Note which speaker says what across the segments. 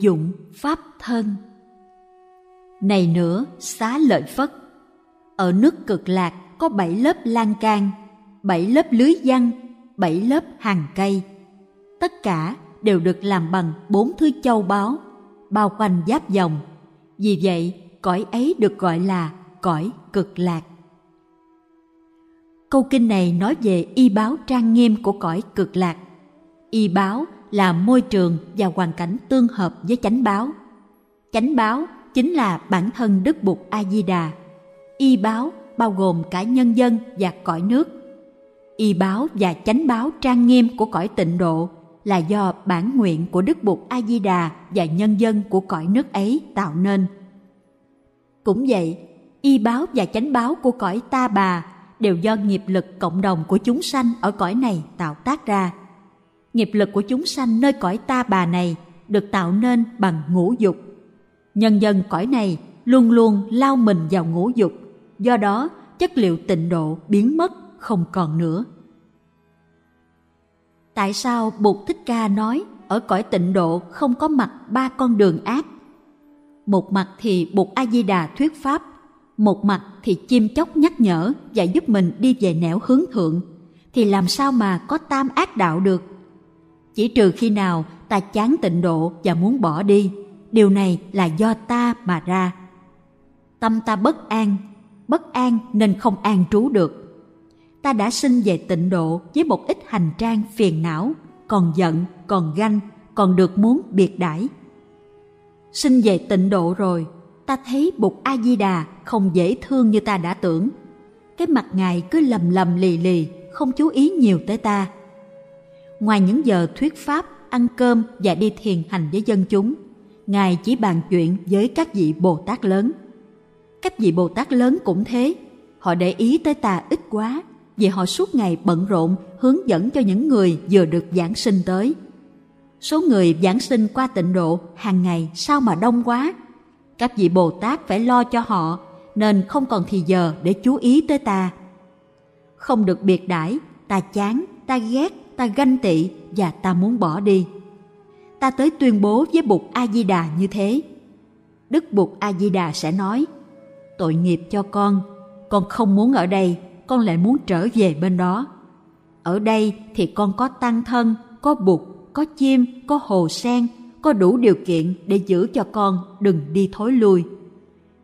Speaker 1: dụng pháp thân. Này nữa, xá lợi phất, ở nước cực lạc có bảy lớp lan can, bảy lớp lưới văn, bảy lớp hàng cây. Tất cả đều được làm bằng bốn thứ châu báu, bao quanh giáp dòng. Vì vậy, cõi ấy được gọi là cõi cực lạc. Câu kinh này nói về y báo trang nghiêm của cõi cực lạc. Y báo là môi trường và hoàn cảnh tương hợp với chánh báo. Chánh báo chính là bản thân đức bụt a di đà y báo bao gồm cả nhân dân và cõi nước. Y báo và chánh báo trang nghiêm của cõi tịnh độ là do bản nguyện của đức bụt a di đà và nhân dân của cõi nước ấy tạo nên. Cũng vậy, y báo và chánh báo của cõi ta bà đều do nghiệp lực cộng đồng của chúng sanh ở cõi này tạo tác ra nghiệp lực của chúng sanh nơi cõi ta bà này được tạo nên bằng ngũ dục. Nhân dân cõi này luôn luôn lao mình vào ngũ dục, do đó chất liệu tịnh độ biến mất, không còn nữa. Tại sao bụt thích ca nói ở cõi tịnh độ không có mặt ba con đường ác? Một mặt thì bụt a di đà thuyết pháp, một mặt thì chim chóc nhắc nhở và giúp mình đi về nẻo hướng thượng. Thì làm sao mà có tam ác đạo được? Chỉ trừ khi nào ta chán tịnh độ và muốn bỏ đi, điều này là do ta mà ra. Tâm ta bất an bất an nên không an trú được. Ta đã sinh về tịnh độ với một ít hành trang phiền não, còn giận, còn ganh, còn được muốn biệt đãi. Sinh về tịnh độ rồi, ta thấy bụt a di đà không dễ thương như ta đã tưởng. Cái mặt ngài cứ lầm lầm lì lì, không chú ý nhiều tới ta ngoài những giờ thuyết pháp, ăn cơm và đi thiền hành với dân chúng, ngài chỉ bàn chuyện với các vị bồ tát lớn. Các vị bồ tát lớn cũng thế. Họ để ý tới ta ít quá vì họ suốt ngày bận rộn hướng dẫn cho những người vừa được giảng sinh tới. Số người giảng sinh qua tịnh độ hàng ngày sao mà đông quá. Các vị bồ tát phải lo cho họ nên không còn thì giờ để chú ý tới ta. Không được biệt đãi, ta chán, ta ghét ta ganh tị và ta muốn bỏ đi. Ta tới tuyên bố với bụt a di đà như thế. Đức bụt a di đà sẽ nói, tội nghiệp cho con con không muốn ở đây, con lại muốn trở về bên đó. Ở đây thì con có tăng thân, có bụt, có chim, có hồ sen, có đủ điều kiện để giữ cho con đừng đi thối lui.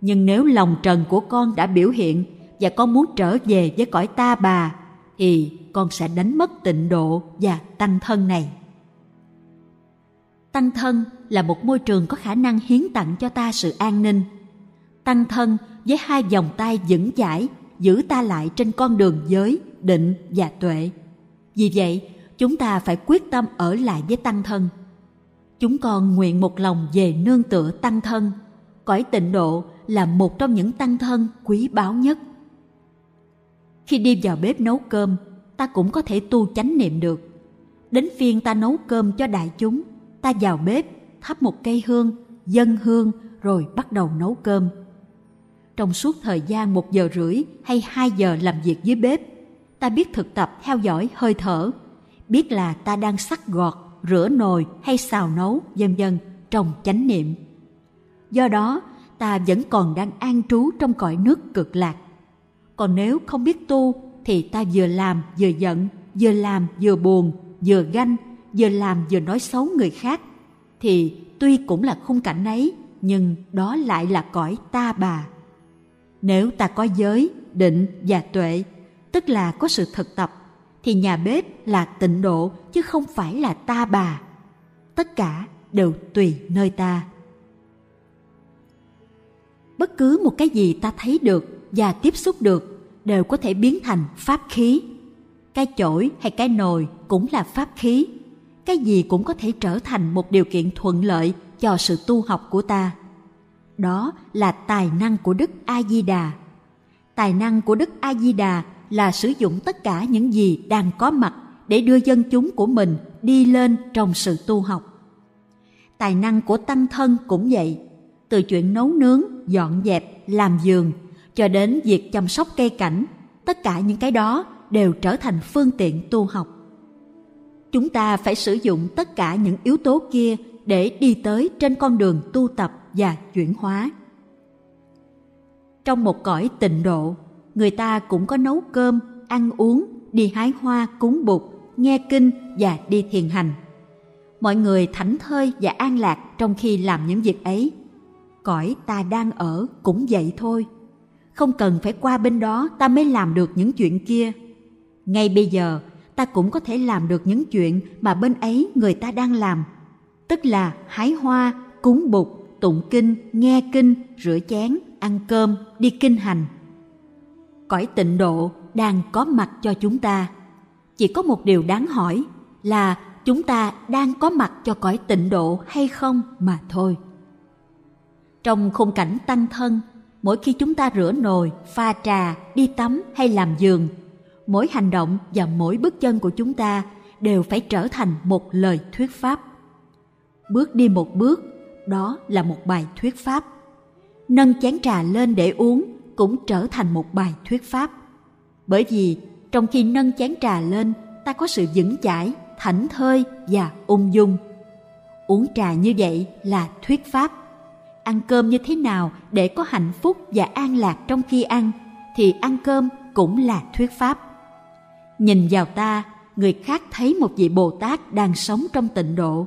Speaker 1: Nhưng nếu lòng trần của con đã biểu hiện và con muốn trở về với cõi ta bà, thì con sẽ đánh mất tịnh độ và tăng thân này. Tăng thân là một môi trường có khả năng hiến tặng cho ta sự an ninh. Tăng thân với hai vòng tay vững chãi giữ ta lại trên con đường giới, định và tuệ. Vì vậy, chúng ta phải quyết tâm ở lại với tăng thân. Chúng con nguyện một lòng về nương tựa tăng thân. Cõi tịnh độ là một trong những tăng thân quý báu nhất. Khi đi vào bếp nấu cơm ta cũng có thể tu chánh niệm được. Đến phiên ta nấu cơm cho đại chúng, ta vào bếp, thắp một cây hương dân hương, rồi bắt đầu nấu cơm. Trong suốt thời gian một giờ rưỡi hay hai giờ làm việc dưới bếp, ta biết thực tập theo dõi hơi thở, biết là ta đang sắc gọt, rửa nồi hay xào nấu, vân vân, trong chánh niệm. Do đó, ta vẫn còn đang an trú trong cõi nước cực lạc. Còn nếu không biết tu thì ta vừa làm vừa giận, vừa làm vừa buồn, vừa ganh, vừa làm vừa nói xấu người khác. Thì tuy cũng là khung cảnh ấy, nhưng đó lại là cõi ta bà. Nếu ta có giới, định và tuệ, tức là có sự thực tập, thì nhà bếp là tịnh độ chứ không phải là ta bà. Tất cả đều tùy nơi ta. Bất cứ một cái gì ta thấy được và tiếp xúc được đều có thể biến thành pháp khí. Cái chổi hay cái nồi cũng là pháp khí. Cái gì cũng có thể trở thành một điều kiện thuận lợi cho sự tu học của ta. Đó là tài năng của đức a di đà tài năng của đức a di đà là sử dụng tất cả những gì đang có mặt để đưa dân chúng của mình đi lên trong sự tu học. Tài năng của tăng thân cũng vậy. Từ chuyện nấu nướng, dọn dẹp, làm giường cho đến việc chăm sóc cây cảnh tất cả những cái đó đều trở thành phương tiện tu học chúng ta phải sử dụng tất cả những yếu tố kia để đi tới trên con đường tu tập và chuyển hóa. Trong một cõi tịnh độ, người ta cũng có nấu cơm, ăn uống, đi hái hoa cúng bụt, nghe kinh và đi thiền hành. Mọi người thảnh thơi và an lạc trong khi làm những việc ấy. Cõi ta đang ở cũng vậy thôi. Không cần phải qua bên đó ta mới làm được những chuyện kia. Ngay bây giờ, ta cũng có thể làm được những chuyện mà bên ấy người ta đang làm. Tức là hái hoa, cúng bục tụng kinh, nghe kinh, rửa chén, ăn cơm, đi kinh hành. Cõi tịnh độ đang có mặt cho chúng ta. Chỉ có một điều đáng hỏi là chúng ta đang có mặt cho cõi tịnh độ hay không mà thôi. Trong khung cảnh tăng thân, mỗi khi chúng ta rửa nồi, pha trà, đi tắm hay làm giường, mỗi hành động và mỗi bước chân của chúng ta đều phải trở thành một lời thuyết pháp. Bước đi một bước, đó là một bài thuyết pháp. Nâng chén trà lên để uống cũng trở thành một bài thuyết pháp. Bởi vì trong khi nâng chén trà lên, ta có sự vững chãi, thảnh thơi và ung dung. Uống trà như vậy là thuyết pháp. Ăn cơm như thế nào để có hạnh phúc và an lạc trong khi ăn thì ăn cơm cũng là thuyết pháp. Nhìn vào ta, người khác thấy một vị Bồ Tát đang sống trong tịnh độ.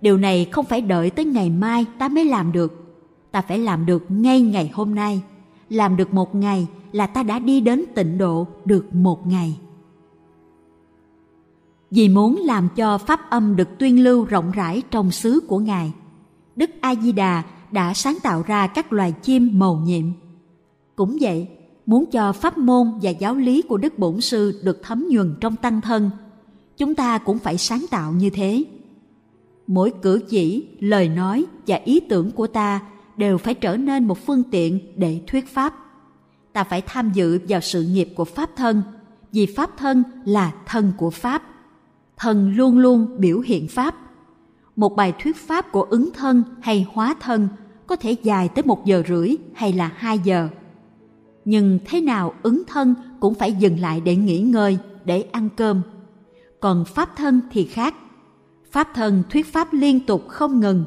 Speaker 1: Điều này không phải đợi tới ngày mai ta mới làm được. Ta phải làm được ngay ngày hôm nay. Làm được một ngày là ta đã đi đến tịnh độ được một ngày. Vì muốn làm cho pháp âm được tuyên lưu rộng rãi trong xứ của Ngài, Đức A Di Đà đã sáng tạo ra các loài chim màu nhiệm. Cũng vậy, muốn cho pháp môn và giáo lý của Đức Bổn Sư được thấm nhuần trong tăng thân, chúng ta cũng phải sáng tạo như thế. Mỗi cử chỉ, lời nói và ý tưởng của ta đều phải trở nên một phương tiện để thuyết pháp. Ta phải tham dự vào sự nghiệp của pháp thân, vì pháp thân là thân của pháp. Thần luôn luôn biểu hiện pháp. Một bài thuyết pháp của ứng thân hay hóa thân có thể dài tới một giờ rưỡi hay là hai giờ. Nhưng thế nào ứng thân cũng phải dừng lại để nghỉ ngơi, để ăn cơm. Còn pháp thân thì khác. Pháp thân thuyết pháp liên tục không ngừng.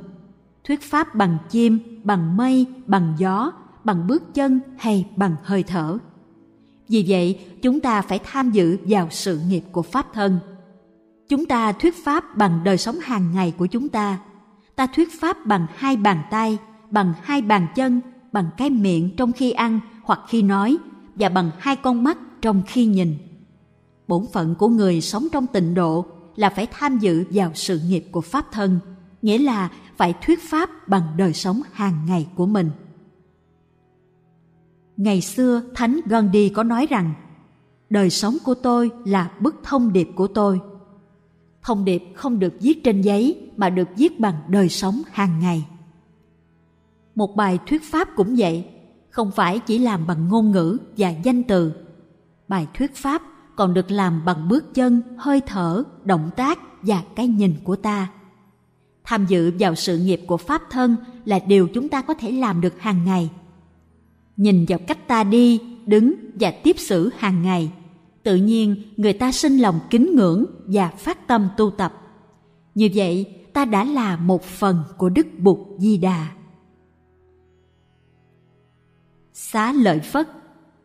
Speaker 1: Thuyết pháp bằng chim, bằng mây, bằng gió, bằng bước chân hay bằng hơi thở. Vì vậy, chúng ta phải tham dự vào sự nghiệp của pháp thân. Chúng ta thuyết pháp bằng đời sống hàng ngày của chúng ta. Ta thuyết pháp bằng hai bàn tay, bằng hai bàn chân, bằng cái miệng trong khi ăn hoặc khi nói và bằng hai con mắt trong khi nhìn. Bổn phận của người sống trong tịnh độ là phải tham dự vào sự nghiệp của pháp thân, nghĩa là phải thuyết pháp bằng đời sống hàng ngày của mình. Ngày xưa Thánh Gandhi có nói rằng đời sống của tôi là bức thông điệp của tôi. Thông điệp không được viết trên giấy mà được viết bằng đời sống hàng ngày. Một bài thuyết pháp cũng vậy, không phải chỉ làm bằng ngôn ngữ và danh từ. Bài thuyết pháp còn được làm bằng bước chân, hơi thở, động tác và cái nhìn của ta. Tham dự vào sự nghiệp của pháp thân là điều chúng ta có thể làm được hàng ngày. Nhìn vào cách ta đi, đứng và tiếp xử hàng ngày, tự nhiên người ta sinh lòng kính ngưỡng và phát tâm tu tập. Như vậy, ta đã là một phần của Đức Bụt Di Đà. Xá lợi Phất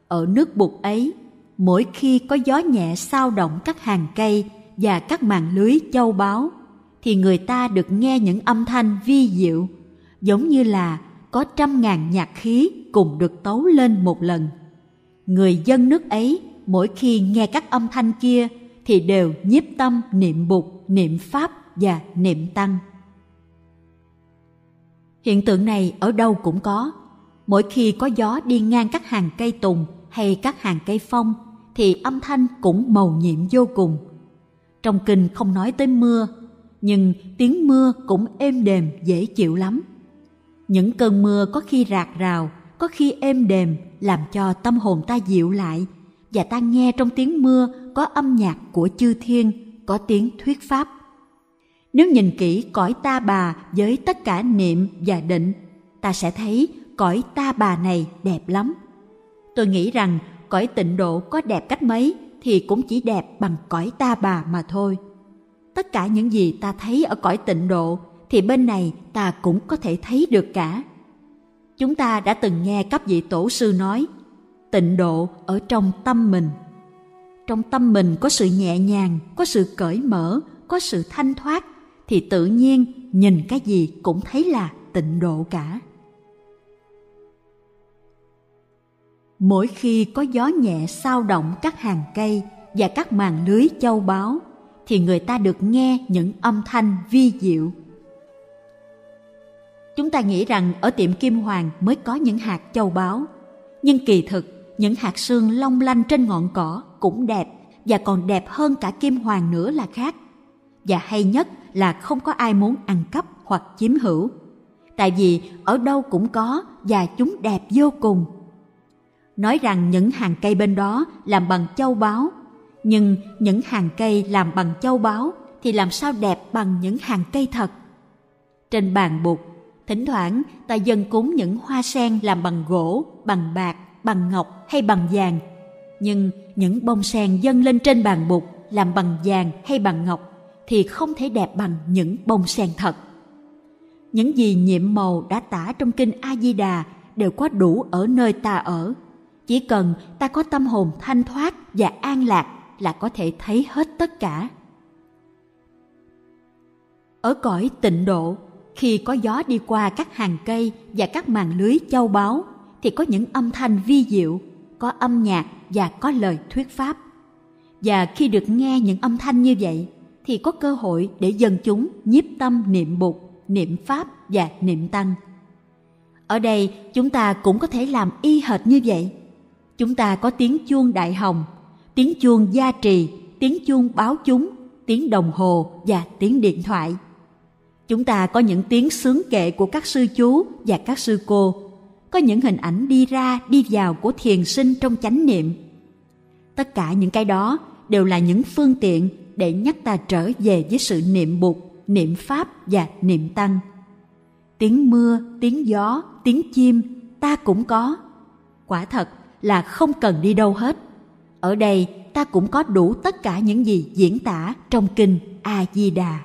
Speaker 1: Ở nước Bụt ấy, mỗi khi có gió nhẹ sao động các hàng cây và các mạng lưới châu báu, thì người ta được nghe những âm thanh vi diệu, giống như là có trăm ngàn nhạc khí cùng được tấu lên một lần. Người dân nước ấy mỗi khi nghe các âm thanh kia thì đều nhiếp tâm niệm bụt, niệm pháp và niệm tăng. Hiện tượng này ở đâu cũng có. Mỗi khi có gió đi ngang các hàng cây tùng hay các hàng cây phong thì âm thanh cũng màu nhiệm vô cùng. Trong kinh không nói tới mưa, nhưng tiếng mưa cũng êm đềm dễ chịu lắm. Những cơn mưa có khi rạc rào, có khi êm đềm làm cho tâm hồn ta dịu lại và ta nghe trong tiếng mưa có âm nhạc của chư thiên, có tiếng thuyết pháp. Nếu nhìn kỹ cõi ta bà với tất cả niệm và định, ta sẽ thấy cõi ta bà này đẹp lắm. Tôi nghĩ rằng cõi tịnh độ có đẹp cách mấy thì cũng chỉ đẹp bằng cõi ta bà mà thôi. Tất cả những gì ta thấy ở cõi tịnh độ thì bên này ta cũng có thể thấy được cả. Chúng ta đã từng nghe các vị tổ sư nói, tịnh độ ở trong tâm mình. Trong tâm mình có sự nhẹ nhàng, có sự cởi mở, có sự thanh thoát, thì tự nhiên nhìn cái gì cũng thấy là tịnh độ cả. Mỗi khi có gió nhẹ sao động các hàng cây và các màn lưới châu báu, thì người ta được nghe những âm thanh vi diệu. Chúng ta nghĩ rằng ở tiệm Kim Hoàng mới có những hạt châu báu, nhưng kỳ thực những hạt sương long lanh trên ngọn cỏ cũng đẹp, và còn đẹp hơn cả Kim Hoàng nữa là khác. Và hay nhất là không có ai muốn ăn cắp hoặc chiếm hữu. Tại vì ở đâu cũng có và chúng đẹp vô cùng. Nói rằng những hàng cây bên đó làm bằng châu báu, nhưng những hàng cây làm bằng châu báu thì làm sao đẹp bằng những hàng cây thật trên bàn bục, thỉnh thoảng ta dân cúng những hoa sen làm bằng gỗ, bằng bạc bằng ngọc hay bằng vàng. Nhưng những bông sen dâng lên trên bàn bục làm bằng vàng hay bằng ngọc thì không thể đẹp bằng những bông sen thật. Những gì nhiệm màu đã tả trong kinh a di đà đều có đủ ở nơi ta ở. Chỉ cần ta có tâm hồn thanh thoát và an lạc là có thể thấy hết tất cả. Ở cõi tịnh độ, khi có gió đi qua các hàng cây và các màn lưới châu báu thì có những âm thanh vi diệu có âm nhạc và có lời thuyết pháp. Và khi được nghe những âm thanh như vậy thì có cơ hội để dân chúng nhiếp tâm niệm bục niệm pháp và niệm tăng. Ở đây chúng ta cũng có thể làm y hệt như vậy. Chúng ta có tiếng chuông đại hồng tiếng chuông gia trì, tiếng chuông báo chúng, tiếng đồng hồ và tiếng điện thoại. Chúng ta có những tiếng sướng kệ của các sư chú và các sư cô, có những hình ảnh đi ra đi vào của thiền sinh trong chánh niệm. Tất cả những cái đó đều là những phương tiện để nhắc ta trở về với sự niệm bụt niệm pháp và niệm tăng. Tiếng mưa, tiếng gió, tiếng chim ta cũng có. Quả thật là không cần đi đâu hết ở đây ta cũng có đủ tất cả những gì diễn tả trong kinh A Di Đà.